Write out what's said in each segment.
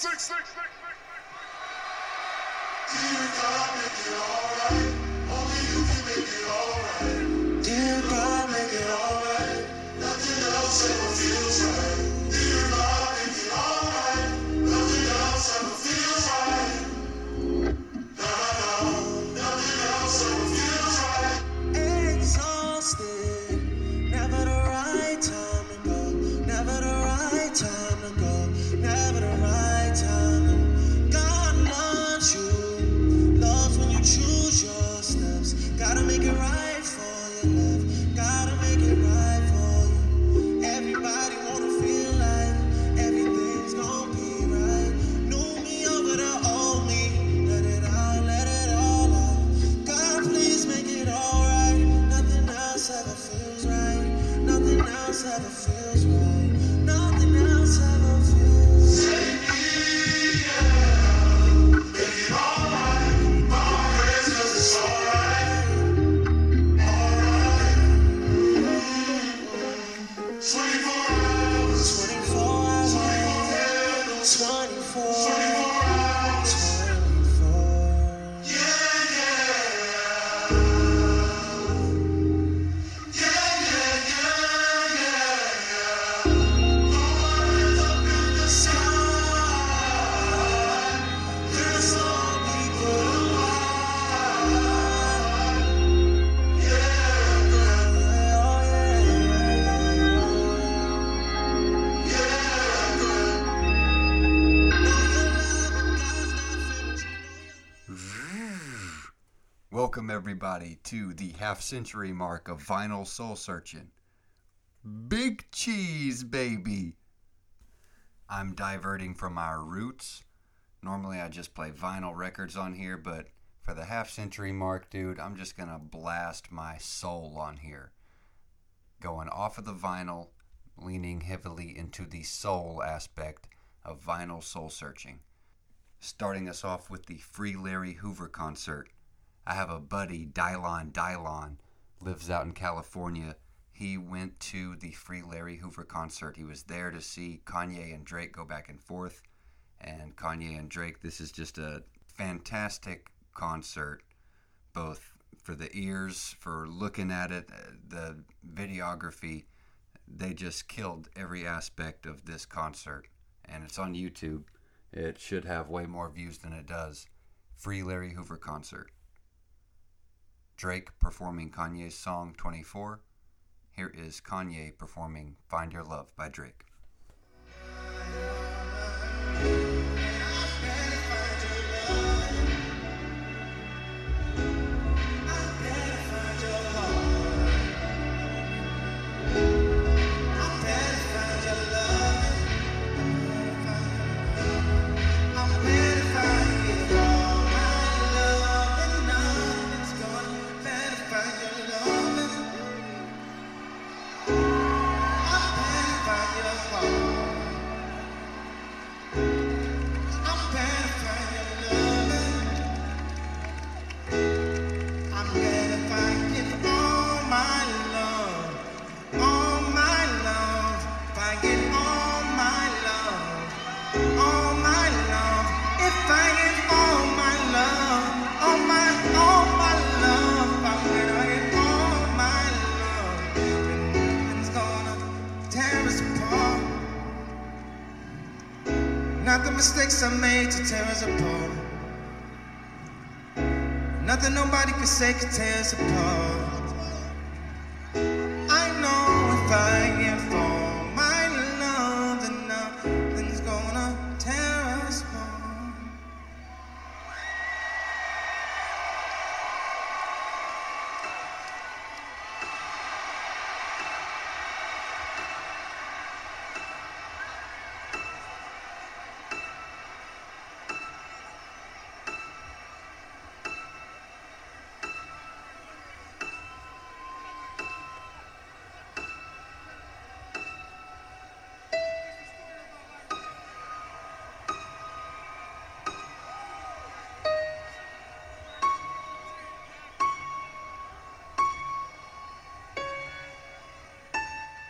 Six, six, six, six. Dear to the half century mark of vinyl soul searching. Big cheese, baby! I'm diverting from our roots. Normally, I just play vinyl records on here, but for the half century mark, dude, I'm just gonna blast my soul on here. Going off of the vinyl, leaning heavily into the soul aspect of vinyl soul searching. Starting us off with the Free Larry Hoover concert. I have a buddy, Dylon Dylon, lives out in California. He went to the Free Larry Hoover concert. He was there to see Kanye and Drake go back and forth. And Kanye and Drake, this is just a fantastic concert, both for the ears, for looking at it, uh, the videography. They just killed every aspect of this concert. And it's on YouTube. It should have way more views than it does. Free Larry Hoover concert. Drake performing Kanye's song 24. Here is Kanye performing Find Your Love by Drake. Mistakes I made to tear us apart. Nothing nobody can say can tear us apart.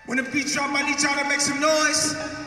When the beat drop, I need y'all to make some noise.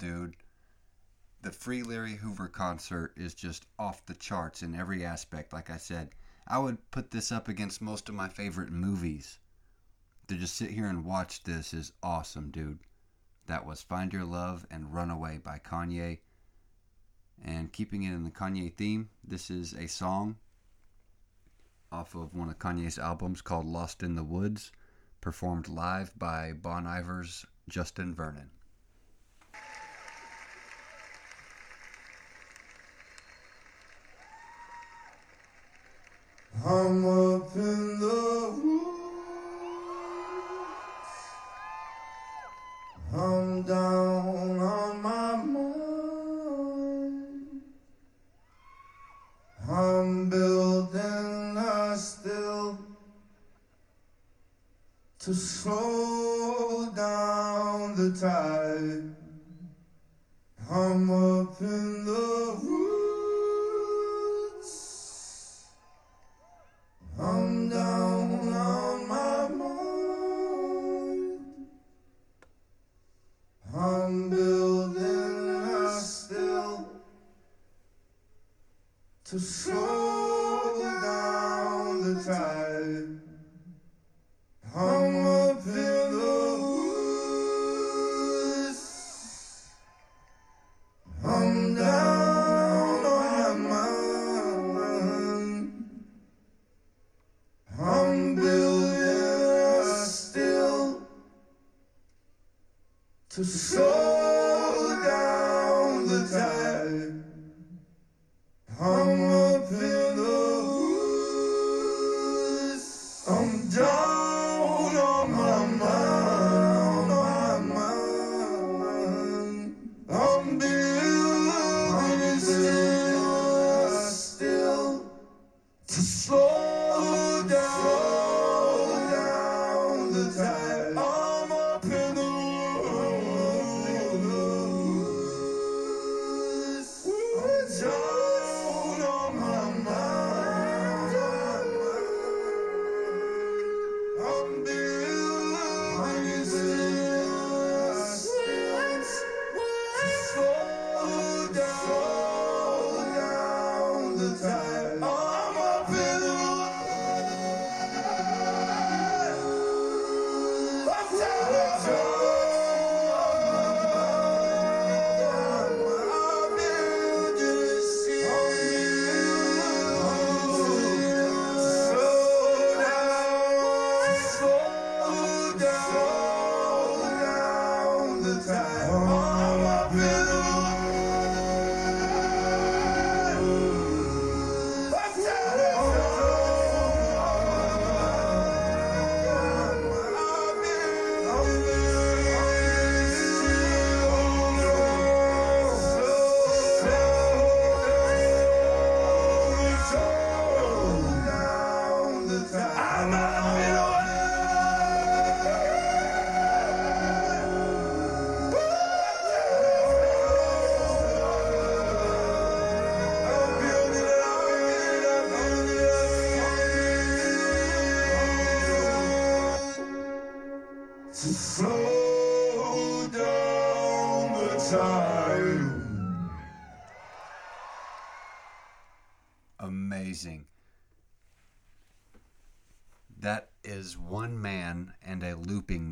Dude. The Free Larry Hoover concert is just off the charts in every aspect. Like I said, I would put this up against most of my favorite movies. To just sit here and watch this is awesome, dude. That was Find Your Love and Runaway by Kanye. And keeping it in the Kanye theme, this is a song off of one of Kanye's albums called Lost in the Woods, performed live by Bon Iver's Justin Vernon. I'm up in the woods. I'm down on my mind. I'm building a still to slow down the tide. I'm up in the woods. I'm down on my mind. I'm building a still to slow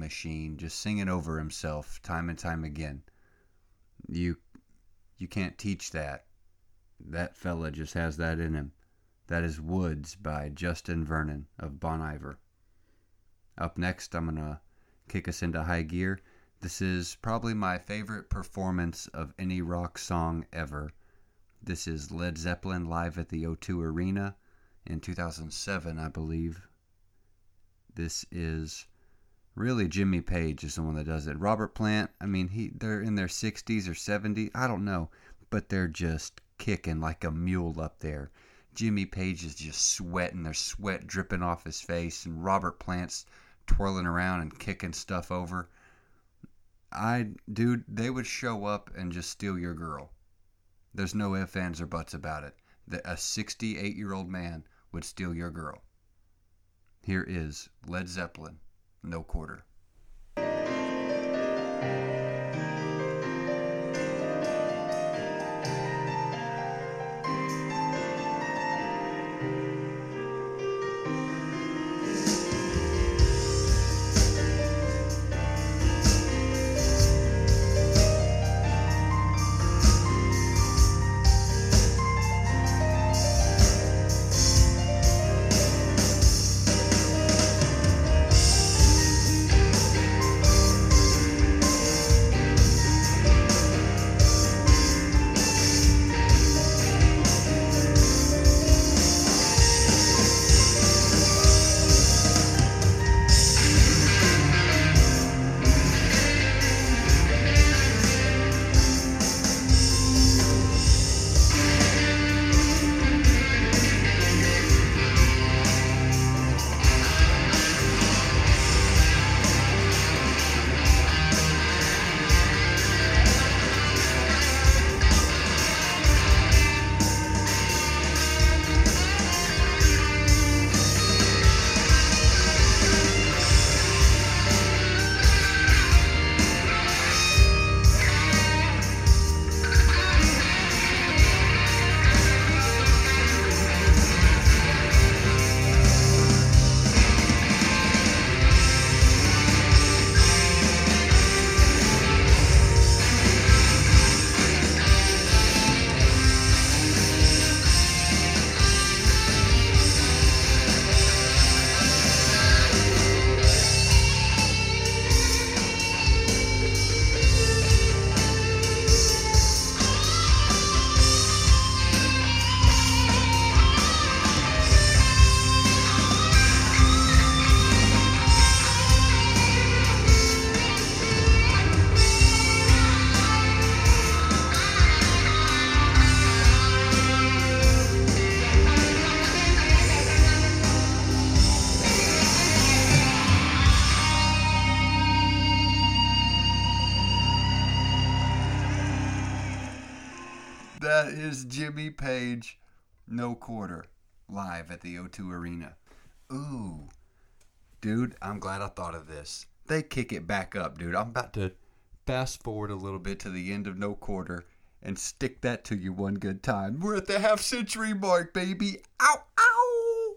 machine just singing over himself time and time again. You you can't teach that. That fella just has that in him. That is Woods by Justin Vernon of Bon Iver. Up next, I'm going to kick us into high gear. This is probably my favorite performance of any rock song ever. This is Led Zeppelin live at the O2 Arena in 2007, I believe. This is really Jimmy Page is the one that does it. Robert Plant, I mean, he they're in their 60s or 70s, I don't know, but they're just kicking like a mule up there. Jimmy Page is just sweating, there's sweat dripping off his face, and Robert Plant's twirling around and kicking stuff over. I, dude, they would show up and just steal your girl. There's no ifs, ands, or buts about it. That a 68 year old man would steal your girl. Here is Led Zeppelin, No Quarter. Jimmy Page, No Quarter, live at the O2 Arena. Ooh. Dude, I'm glad I thought of this. They kick it back up, dude. I'm about to fast forward a little bit to the end of No Quarter and stick that to you one good time. We're at the half century mark, baby. Ow, ow.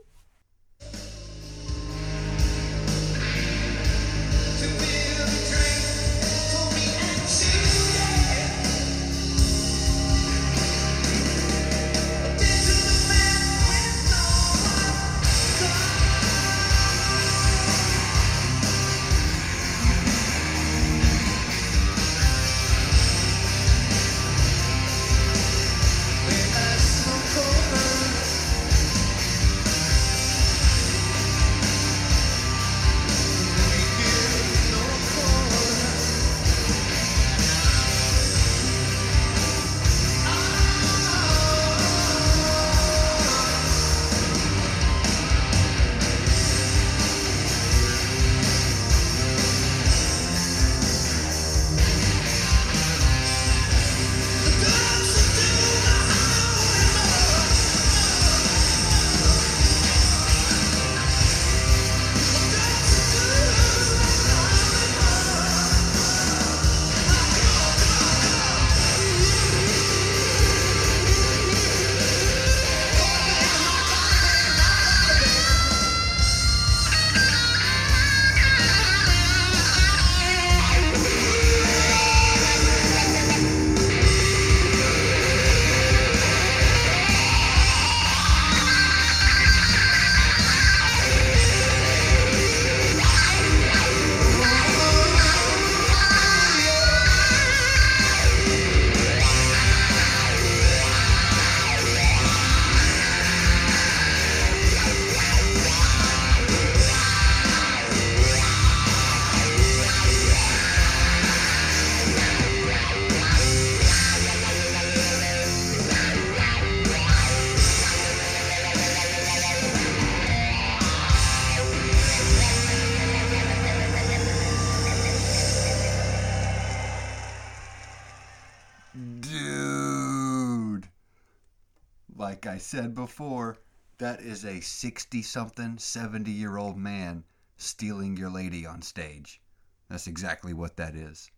Said before, that is a 60 something, 70 year old man stealing your lady on stage. That's exactly what that is.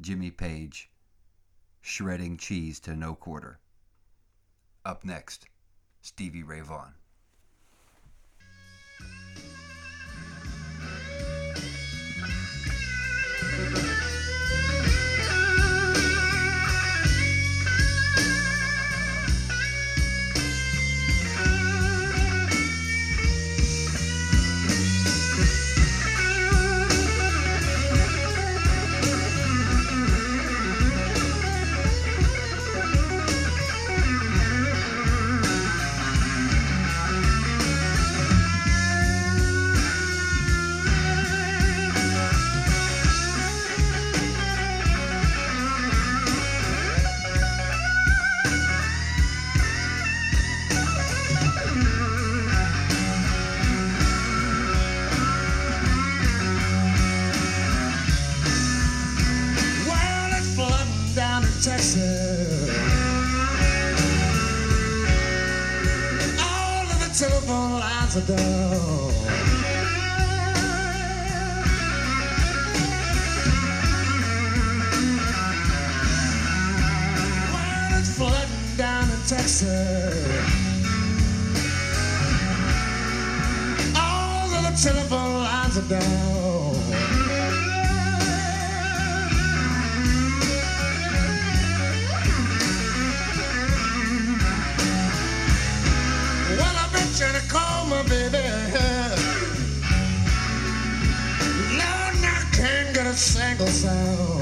Jimmy Page shredding cheese to no quarter. Up next, Stevie Ray Vaughan. Telephone lines are down. Well, I've been trying to call my baby. Lord, I can't get a single sound.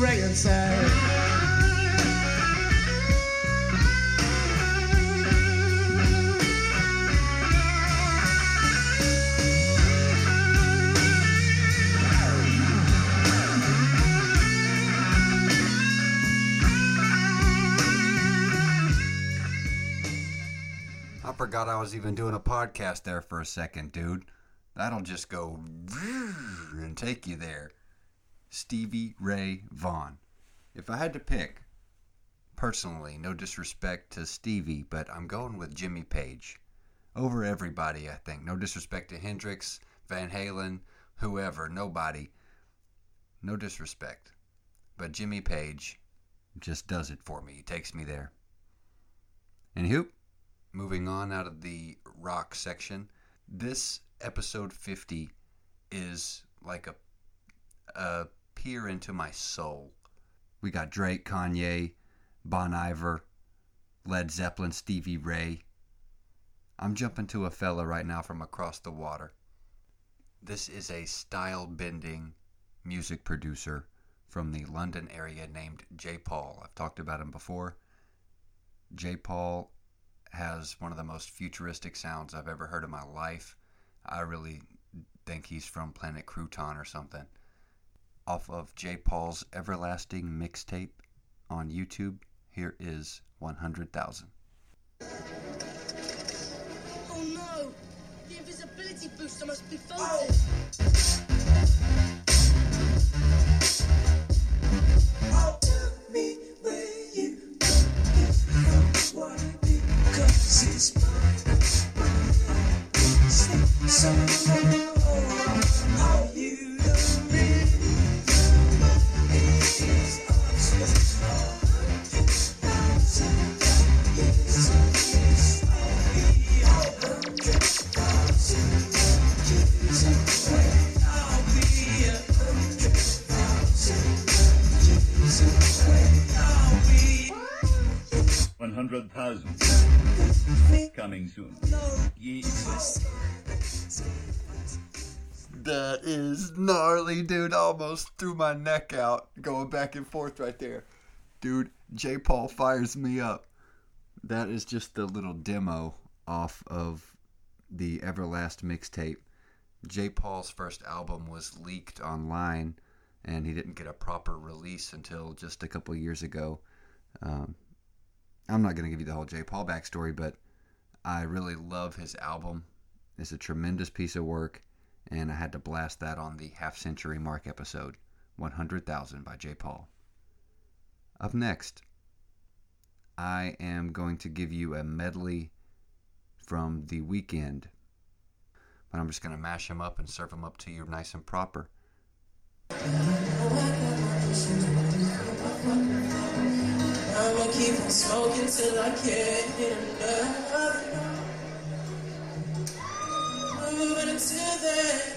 Ray inside. I forgot I was even doing a podcast there for a second, dude. That'll just go and take you there. Stevie Ray Vaughan. If I had to pick, personally, no disrespect to Stevie, but I'm going with Jimmy Page. Over everybody, I think. No disrespect to Hendrix, Van Halen, whoever, nobody. No disrespect. But Jimmy Page just does it for me. He takes me there. And Anywho, moving on out of the rock section, this episode 50 is like a, a peer into my soul. We got Drake, Kanye, Bon Iver, Led Zeppelin, Stevie Ray. I'm jumping to a fella right now from across the water. This is a style bending music producer from the London area named Jai Paul. I've talked about him before. Jai Paul has one of the most futuristic sounds I've ever heard in my life. I really think he's from Planet Crouton or something. Off of Jai Paul's Everlasting mixtape on YouTube, here is 100,000. Oh no! The invisibility booster must be faulty. Almost threw my neck out going back and forth right there. Dude, Jai Paul fires me up. That is just the little demo off of the Everlast mixtape. Jai Paul's first album was leaked online, and he didn't get a proper release until just a couple years ago. Um, I'm not going to give you the whole Jai Paul backstory, but I really love his album. It's a tremendous piece of work, and I had to blast that on the half century mark episode 100,000 by Jai Paul. Up next, I am going to give you a medley from the Weeknd. But I'm just going to mash them up and serve them up to you nice and proper. I'ma keep on smoking till I can't get enough. Until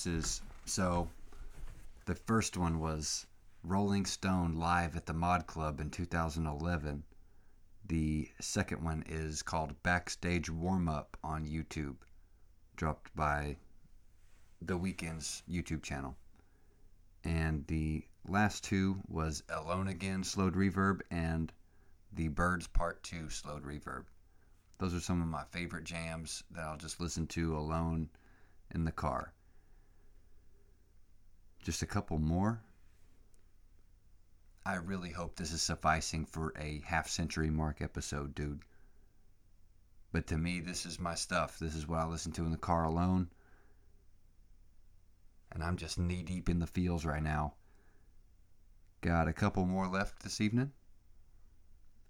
performances. So, the first one was Rolling Stone live at the Mod Club in 2011. The second one is called Backstage Warm Up on YouTube, dropped by The Weeknd's YouTube channel. And the last two was Alone Again slowed reverb and The Birds Part 2 slowed reverb. Those are some of my favorite jams that I'll just listen to alone in the car. Just a couple more. I really hope this is sufficing for a half century mark episode, dude. But to me, this is my stuff. This is what I listen to in the car alone. And I'm just knee deep in the feels right now. Got a couple more left this evening.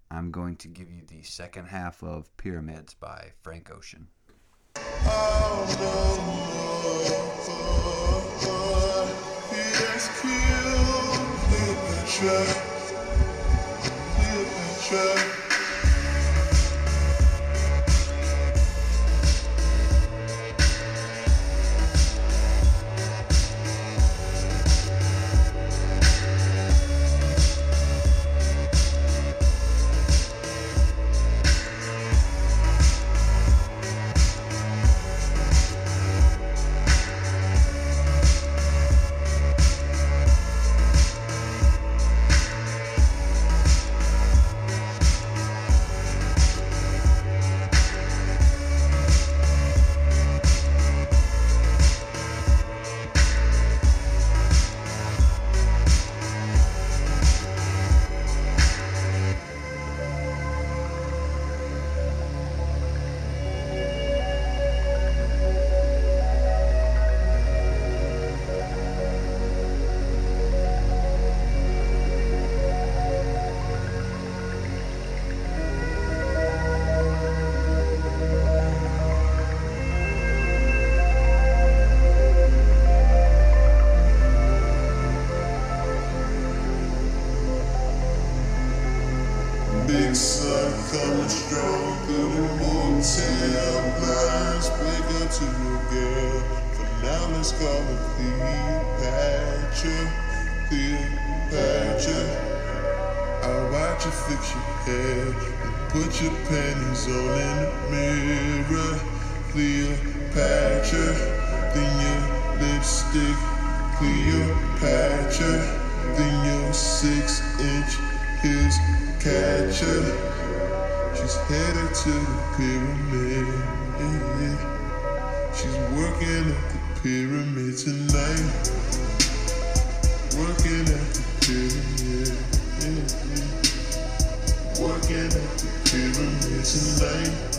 I'm going to give you the second half of Pyramids by Frank Ocean. Big Put your panties on in the mirror, Cleopatra. Then your lipstick, Cleopatra. Then your six inch heels catcher. She's headed to the pyramid. She's working at the pyramid tonight. Working at the pyramid. Working at the Cheering, me tonight.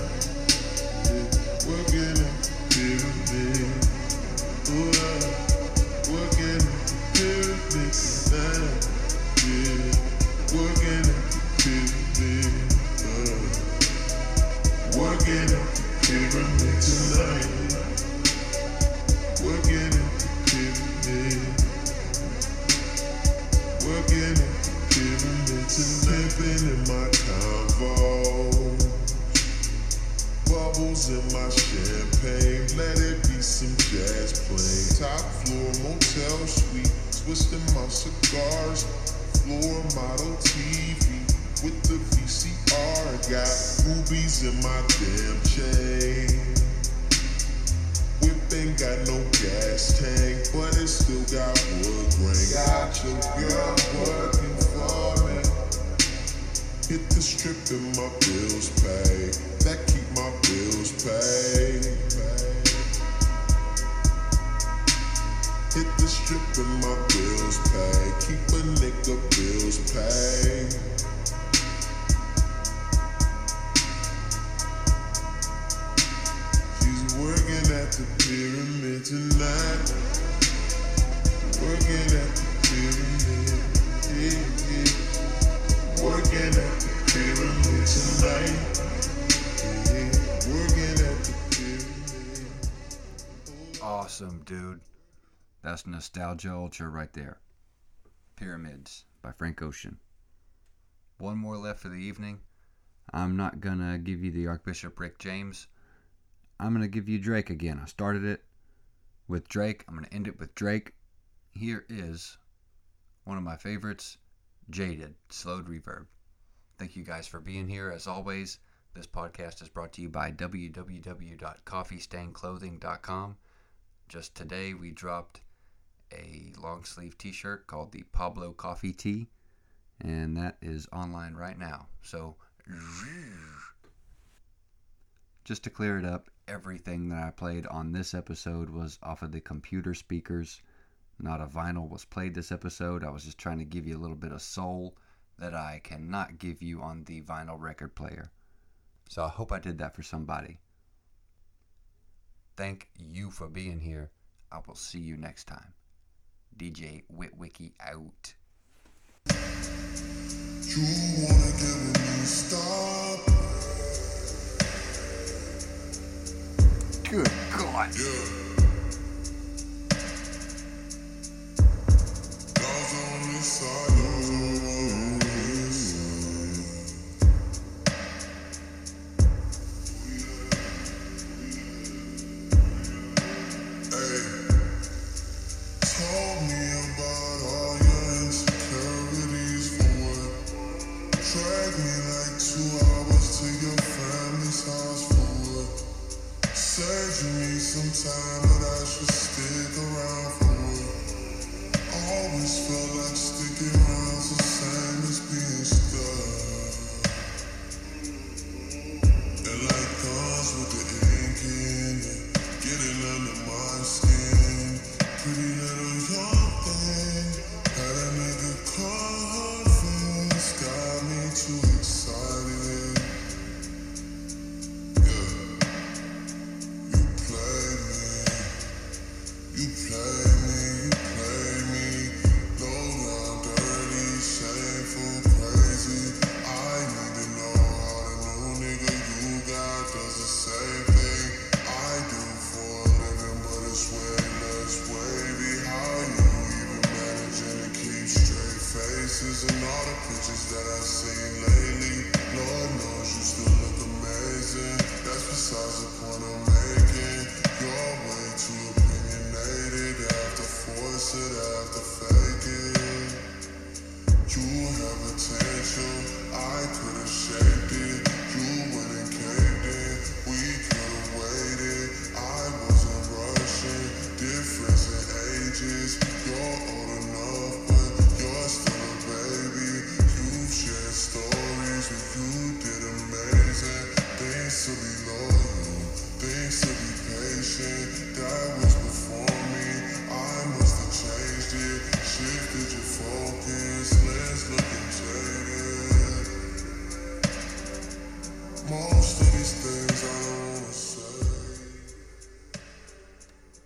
Cigars. Floor model TV with the VCR. Got rubies in my damn chain. Whip ain't got no gas tank, but it still got wood grain. Got your girl working for me. Hit the strip and my bills pay. That keep my bills paid. Keep a nigga bills paid. She's working at the pyramid tonight. Working at the pyramid. Yeah, yeah. Working at the pyramid tonight. Yeah, working at the pyramid. Awesome, dude. That's Nostalgia Ultra right there. Pyramids by Frank Ocean. One more left for the evening. I'm not gonna give you the Archbishop Rick James. I'm gonna give you Drake again. I started it with Drake. I'm gonna end it with Drake. Here is one of my favorites, Jaded, slowed reverb. Thank you guys for being here. As always, this podcast is brought to you by www.coffeestanclothing.com. Just today, we dropped a long sleeve t shirt called the Pablo Coffee Tee, and that is online right now. So, just to clear it up, everything that I played on this episode was off of the computer speakers. Not a vinyl was played this episode. I was just trying to give you a little bit of soul that I cannot give you on the vinyl record player. So I hope I did that for somebody. Thank you for being here. I will see you next time. DJ Witwicky out. You wanna get with me, stop. Good God. Yeah.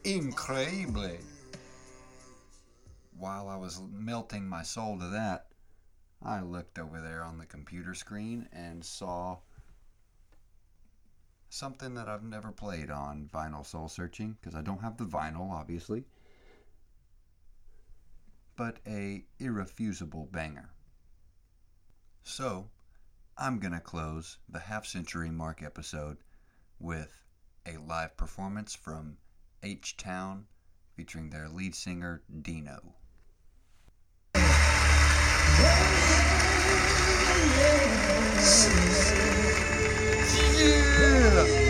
increíble. While I was melting my soul to that, I looked over there on the computer screen and saw something that I've never played on vinyl soul searching because I don't have the vinyl, obviously, but a irrefusable banger. So, I'm going to close the half century mark episode with a live performance from H Town featuring their lead singer Dino. Yeah.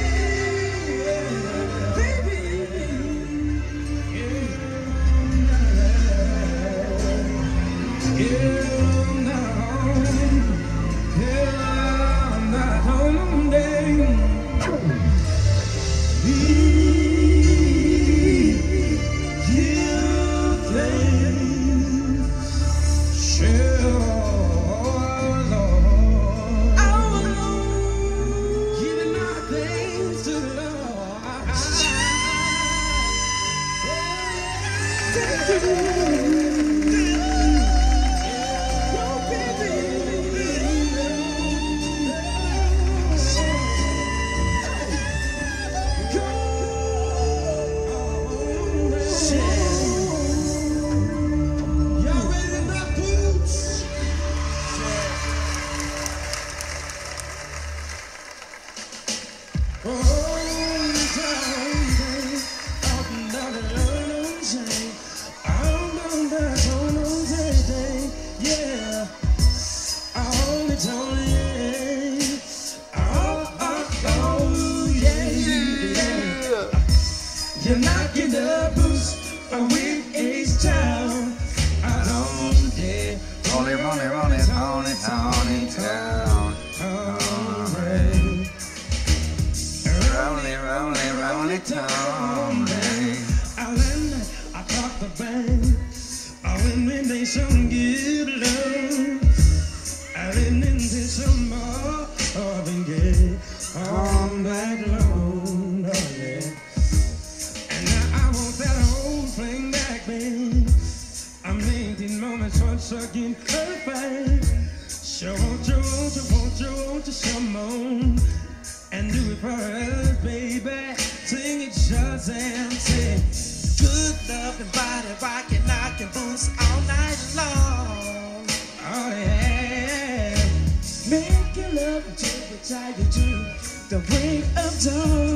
think of dawn.